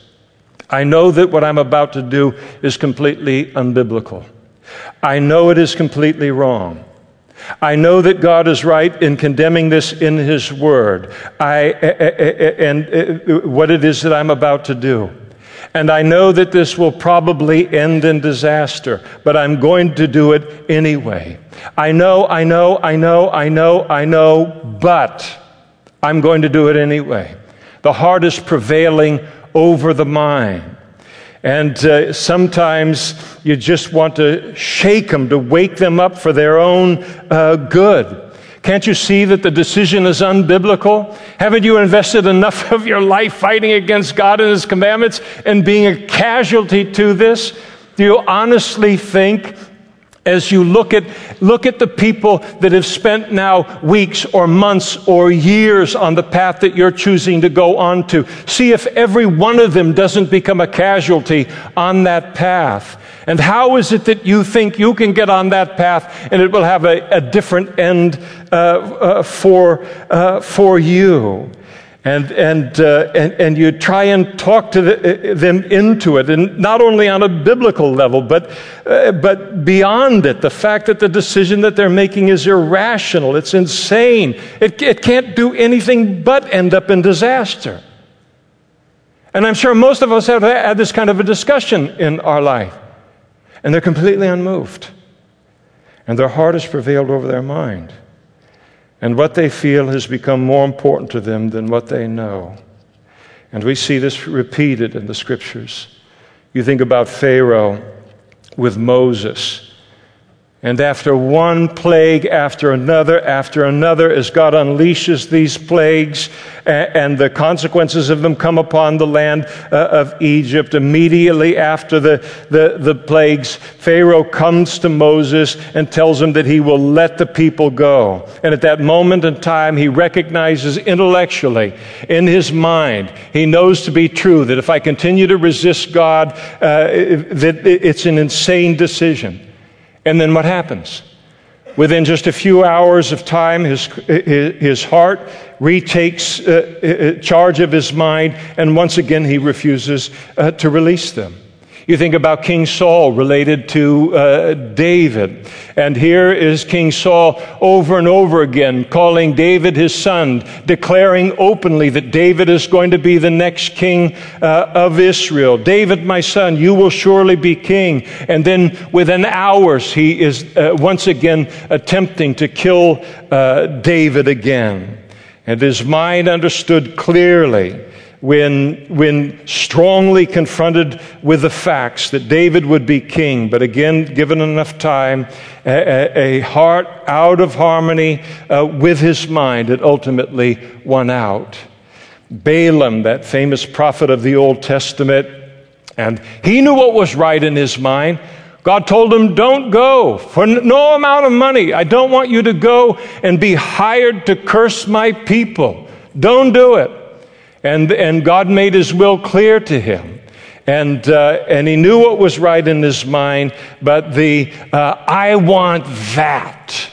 I know that what I'm about to do is completely unbiblical. I know it is completely wrong. I know that God is right in condemning this in His Word. I, eh, eh, eh, and what it is that I'm about to do. And I know that this will probably end in disaster, but I'm going to do it anyway. I know, I know, I know, I know, I know, but I'm going to do it anyway. The heart is prevailing over the mind. And uh, sometimes you just want to shake them, to wake them up for their own uh, good. Can't you see that the decision is unbiblical? Haven't you invested enough *laughs* of your life fighting against God and His commandments and being a casualty to this? Do you honestly think as you look at, look at the people that have spent now weeks or months or years on the path that you're choosing to go on to. See if every one of them doesn't become a casualty on that path. And how is it that you think you can get on that path and it will have a, a different end uh, uh, for, uh, for you? And, and, uh, and, and you try and talk to the, uh, them into it, and not only on a biblical level, but, uh, but beyond it. The fact that the decision that they're making is irrational, it's insane, it, it can't do anything but end up in disaster. And I'm sure most of us have had this kind of a discussion in our life, and they're completely unmoved, and their heart has prevailed over their mind. And what they feel has become more important to them than what they know. And we see this repeated in the scriptures. You think about Pharaoh with Moses. And after one plague after another after another, as God unleashes these plagues and the consequences of them come upon the land uh, of Egypt, immediately after the, the, the plagues, Pharaoh comes to Moses and tells him that he will let the people go. And at that moment in time, he recognizes intellectually in his mind, he knows to be true that if I continue to resist God, uh, that it's an insane decision. And then what happens? Within just a few hours of time, his, his heart retakes uh, uh, charge of his mind, and once again he refuses uh, to release them. You think about King Saul related to uh, David. And here is King Saul over and over again calling David his son, declaring openly that David is going to be the next king uh, of Israel. David, my son, you will surely be king. And then within hours, he is uh, once again attempting to kill uh, David again. And his mind understood clearly when, when strongly confronted with the facts that David would be king, but again, given enough time, a, a heart out of harmony uh, with his mind, it ultimately won out. Balaam, that famous prophet of the Old Testament, and he knew what was right in his mind. God told him, Don't go for no amount of money. I don't want you to go and be hired to curse my people. Don't do it. And, and God made his will clear to him. And, uh, and he knew what was right in his mind, but the uh, I want that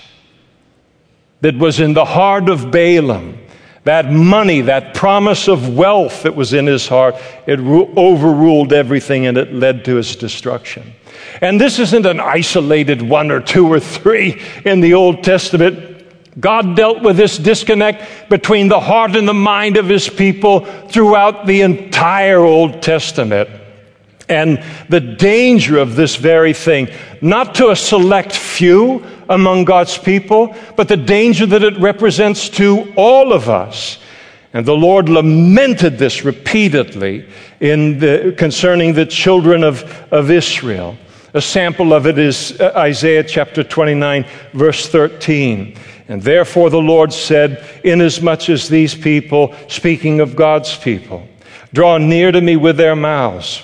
that was in the heart of Balaam, that money, that promise of wealth that was in his heart, it ru- overruled everything and it led to his destruction. And this isn't an isolated one or two or three in the Old Testament. God dealt with this disconnect between the heart and the mind of his people throughout the entire Old Testament. And the danger of this very thing, not to a select few among God's people, but the danger that it represents to all of us. And the Lord lamented this repeatedly in the, concerning the children of, of Israel. A sample of it is uh, Isaiah chapter 29, verse 13. And therefore the Lord said, Inasmuch as these people, speaking of God's people, draw near to me with their mouths,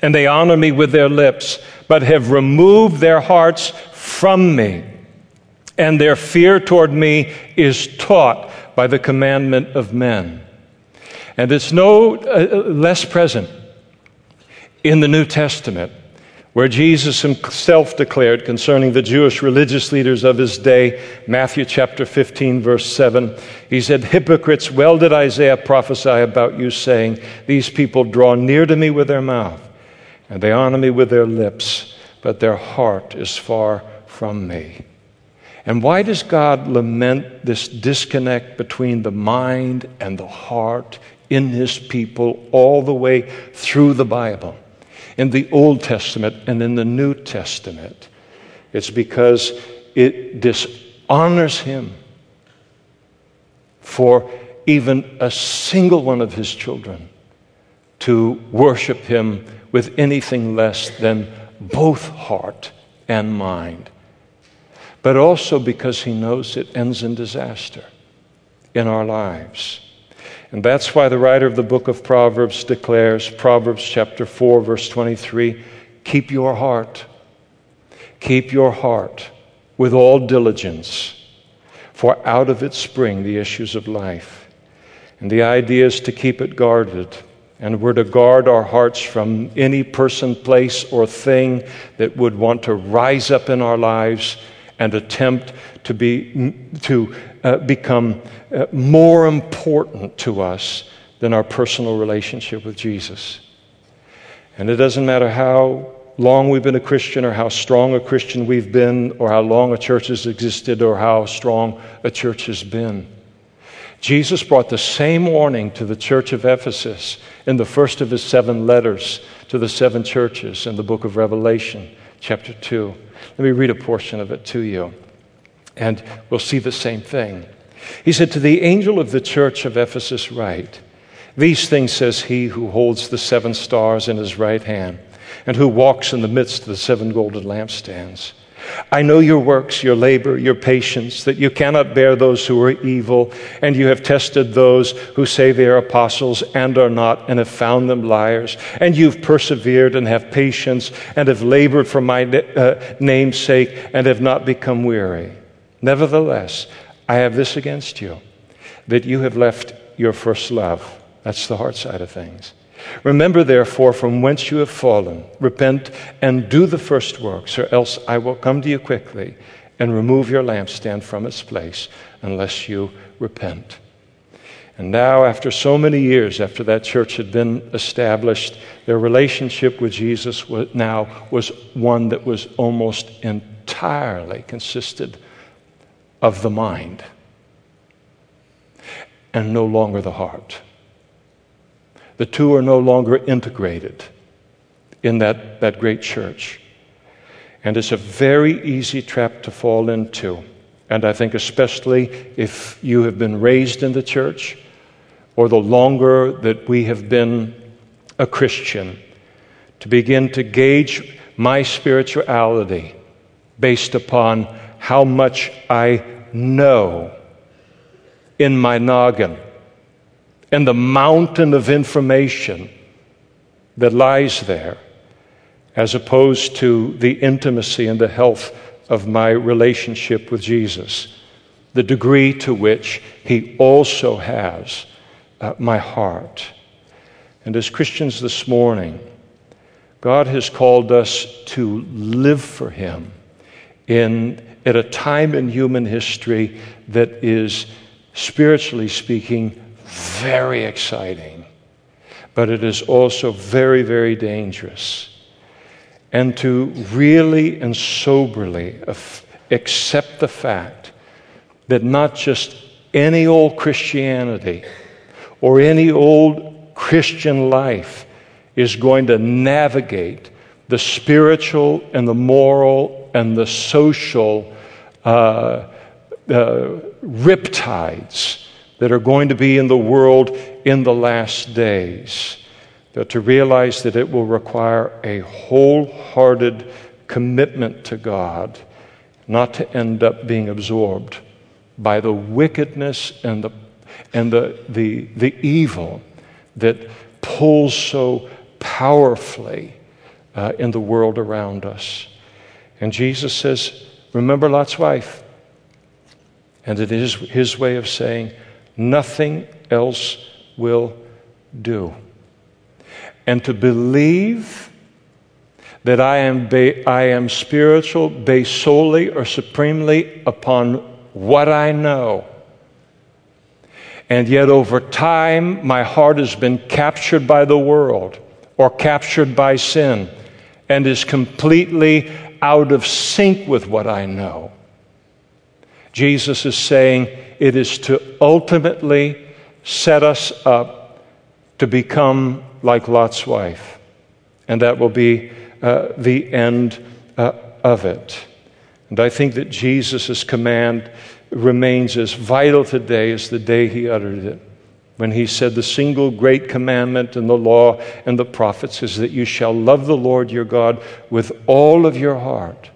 and they honor me with their lips, but have removed their hearts from me, and their fear toward me is taught by the commandment of men. And it's no uh, less present in the New Testament where Jesus himself declared concerning the Jewish religious leaders of his day, Matthew chapter 15, verse 7, he said, Hypocrites, well did Isaiah prophesy about you, saying, These people draw near to me with their mouth, and they honor me with their lips, but their heart is far from me. And why does God lament this disconnect between the mind and the heart in his people all the way through the Bible? In the Old Testament and in the New Testament. It's because it dishonors him for even a single one of his children to worship him with anything less than both heart and mind. But also because he knows it ends in disaster in our lives. And that's why the writer of the book of Proverbs declares, Proverbs chapter 4, verse 23, keep your heart, keep your heart with all diligence, for out of it spring the issues of life. And the idea is to keep it guarded. And we're to guard our hearts from any person, place, or thing that would want to rise up in our lives and attempt to, be, to uh, become uh, more important to us than our personal relationship with Jesus. And it doesn't matter how long we've been a Christian or how strong a Christian we've been or how long a church has existed or how strong a church has been. Jesus brought the same warning to the church of Ephesus in the first of his seven letters to the seven churches in the book of Revelation, chapter 2. Let me read a portion of it to you, and we'll see the same thing. He said, To the angel of the church of Ephesus, write, These things says he who holds the seven stars in his right hand and who walks in the midst of the seven golden lampstands. I know your works, your labor, your patience, that you cannot bear those who are evil, and you have tested those who say they are apostles and are not, and have found them liars. And you've persevered and have patience, and have labored for my uh, name's sake, and have not become weary. Nevertheless, I have this against you, that you have left your first love. That's the hard side of things. Remember, therefore, from whence you have fallen, repent and do the first works, or else I will come to you quickly and remove your lampstand from its place unless you repent. And now, after so many years after that church had been established, their relationship with Jesus was, now was one that was almost entirely consisted of the mind and no longer the heart. The two are no longer integrated in that, that great church. And it's a very easy trap to fall into. And I think, especially if you have been raised in the church or the longer that we have been a Christian, to begin to gauge my spirituality based upon how much I know in my noggin and the mountain of information that lies there, as opposed to the intimacy and the health of my relationship with Jesus, the degree to which He also has uh, my heart. And as Christians this morning, God has called us to live for Him in, at a time in human history that is, spiritually speaking, very exciting, but it is also very, very dangerous. And to really and soberly accept the fact that not just any old Christianity or any old Christian life is going to navigate the spiritual and the moral and the social uh, uh, riptides that are going to be in the world in the last days. That to realize that it will require a wholehearted commitment to God, not to end up being absorbed by the wickedness and the, and the, the, the evil that pulls so powerfully uh, in the world around us. And Jesus says, Remember Lot's wife. And it is his way of saying, Nothing else will do. And to believe that I am, ba- I am spiritual based solely or supremely upon what I know. And yet, over time, my heart has been captured by the world or captured by sin and is completely out of sync with what I know. Jesus is saying, it is to ultimately set us up to become like Lot's wife. And that will be uh, the end uh, of it. And I think that Jesus' command remains as vital today as the day he uttered it. When he said, The single great commandment in the law and the prophets is that you shall love the Lord your God with all of your heart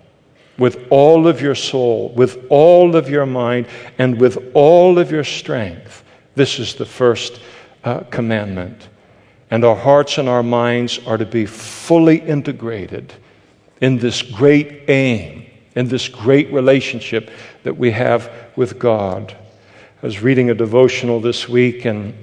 with all of your soul, with all of your mind, and with all of your strength. This is the first uh, commandment. And our hearts and our minds are to be fully integrated in this great aim, in this great relationship that we have with God. I was reading a devotional this week and,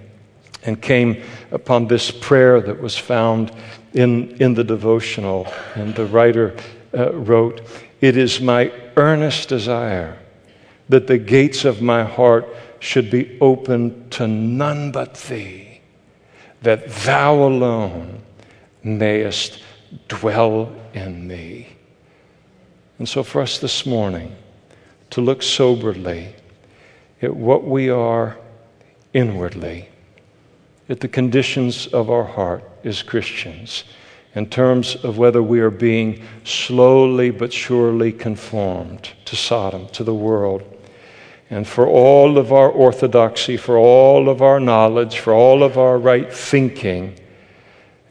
and came upon this prayer that was found in, in the devotional. And the writer uh, wrote, it is my earnest desire that the gates of my heart should be open to none but thee, that thou alone mayest dwell in me. And so, for us this morning, to look soberly at what we are inwardly, at the conditions of our heart as Christians, in terms of whether we are being slowly but surely conformed to Sodom, to the world. And for all of our orthodoxy, for all of our knowledge, for all of our right thinking,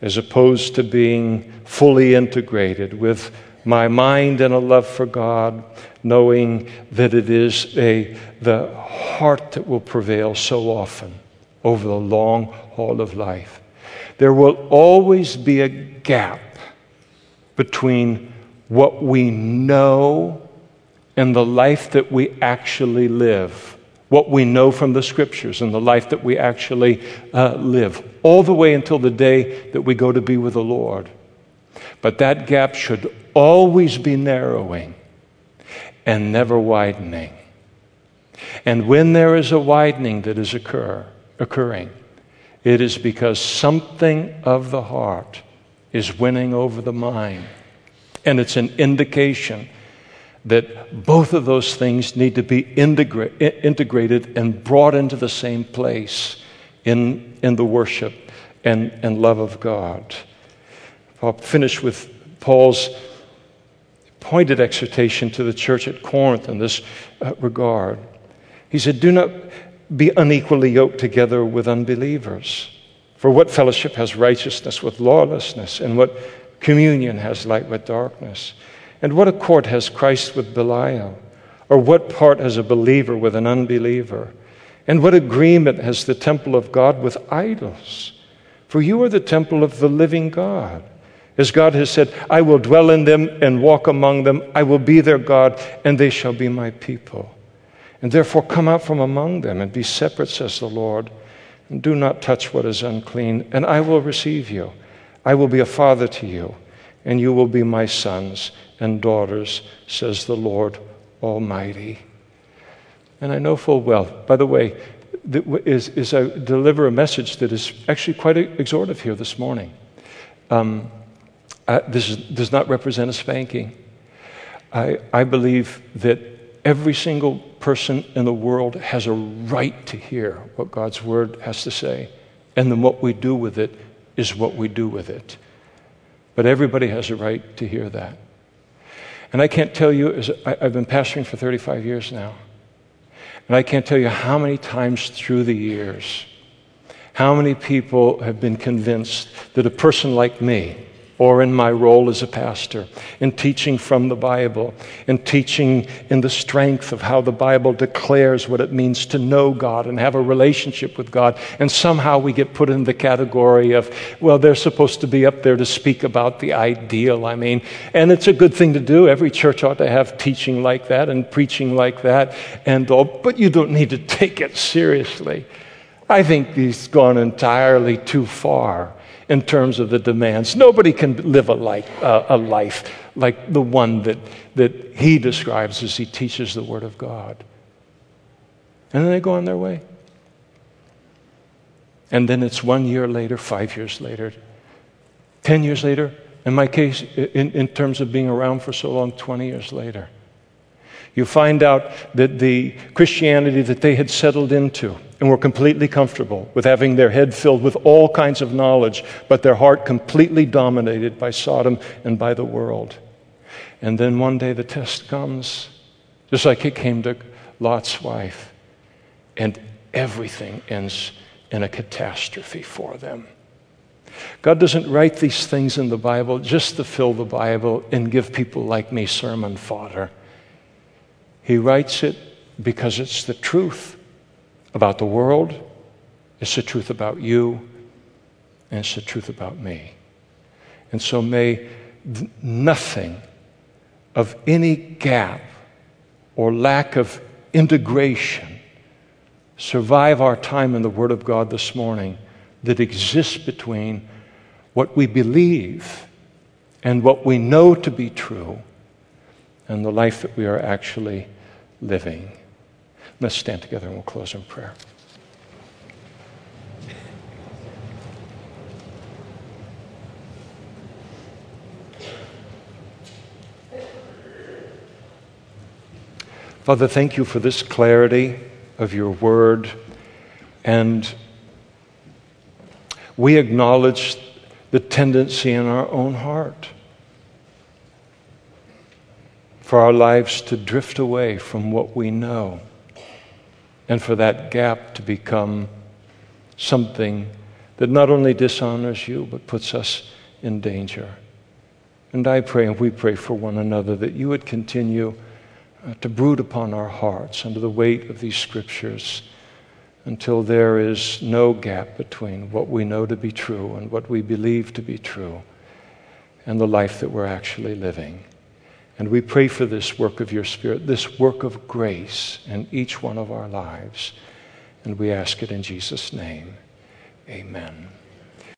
as opposed to being fully integrated with my mind and a love for God, knowing that it is a, the heart that will prevail so often over the long haul of life. There will always be a gap between what we know and the life that we actually live, what we know from the scriptures and the life that we actually uh, live, all the way until the day that we go to be with the Lord. But that gap should always be narrowing and never widening. And when there is a widening that is occur, occurring, it is because something of the heart is winning over the mind. And it's an indication that both of those things need to be integra- integrated and brought into the same place in, in the worship and, and love of God. I'll finish with Paul's pointed exhortation to the church at Corinth in this uh, regard. He said, Do not be unequally yoked together with unbelievers. For what fellowship has righteousness with lawlessness, and what communion has light with darkness? And what accord has Christ with Belial? Or what part has a believer with an unbeliever? And what agreement has the temple of God with idols? For you are the temple of the living God. As God has said, I will dwell in them and walk among them. I will be their God, and they shall be my people. And therefore, come out from among them and be separate, says the Lord. And do not touch what is unclean, and I will receive you. I will be a father to you, and you will be my sons and daughters, says the Lord Almighty. And I know full well, by the way, is, is I deliver a message that is actually quite exhortive here this morning. Um, uh, this is, does not represent a spanking. I, I believe that every single person in the world has a right to hear what God's word has to say. And then what we do with it is what we do with it. But everybody has a right to hear that. And I can't tell you, as I, I've been pastoring for 35 years now, and I can't tell you how many times through the years, how many people have been convinced that a person like me, or in my role as a pastor, in teaching from the Bible, in teaching in the strength of how the Bible declares what it means to know God and have a relationship with God. And somehow we get put in the category of, well, they're supposed to be up there to speak about the ideal. I mean, and it's a good thing to do. Every church ought to have teaching like that and preaching like that and all, but you don't need to take it seriously. I think he's gone entirely too far in terms of the demands. Nobody can live a life, uh, a life like the one that, that he describes as he teaches the Word of God. And then they go on their way. And then it's one year later, five years later, 10 years later, in my case, in, in terms of being around for so long, 20 years later. You find out that the Christianity that they had settled into and were completely comfortable with having their head filled with all kinds of knowledge, but their heart completely dominated by Sodom and by the world. And then one day the test comes, just like it came to Lot's wife, and everything ends in a catastrophe for them. God doesn't write these things in the Bible just to fill the Bible and give people like me sermon fodder. He writes it because it's the truth about the world, it's the truth about you, and it's the truth about me. And so may th- nothing of any gap or lack of integration survive our time in the Word of God this morning that exists between what we believe and what we know to be true and the life that we are actually living. Let's stand together and we'll close in prayer. Father, thank you for this clarity of your word. And we acknowledge the tendency in our own heart for our lives to drift away from what we know and for that gap to become something that not only dishonors you but puts us in danger. And I pray, and we pray for one another, that you would continue uh, to brood upon our hearts under the weight of these scriptures until there is no gap between what we know to be true and what we believe to be true and the life that we're actually living. And we pray for this work of your Spirit, this work of grace in each one of our lives. And we ask it in Jesus' name. Amen.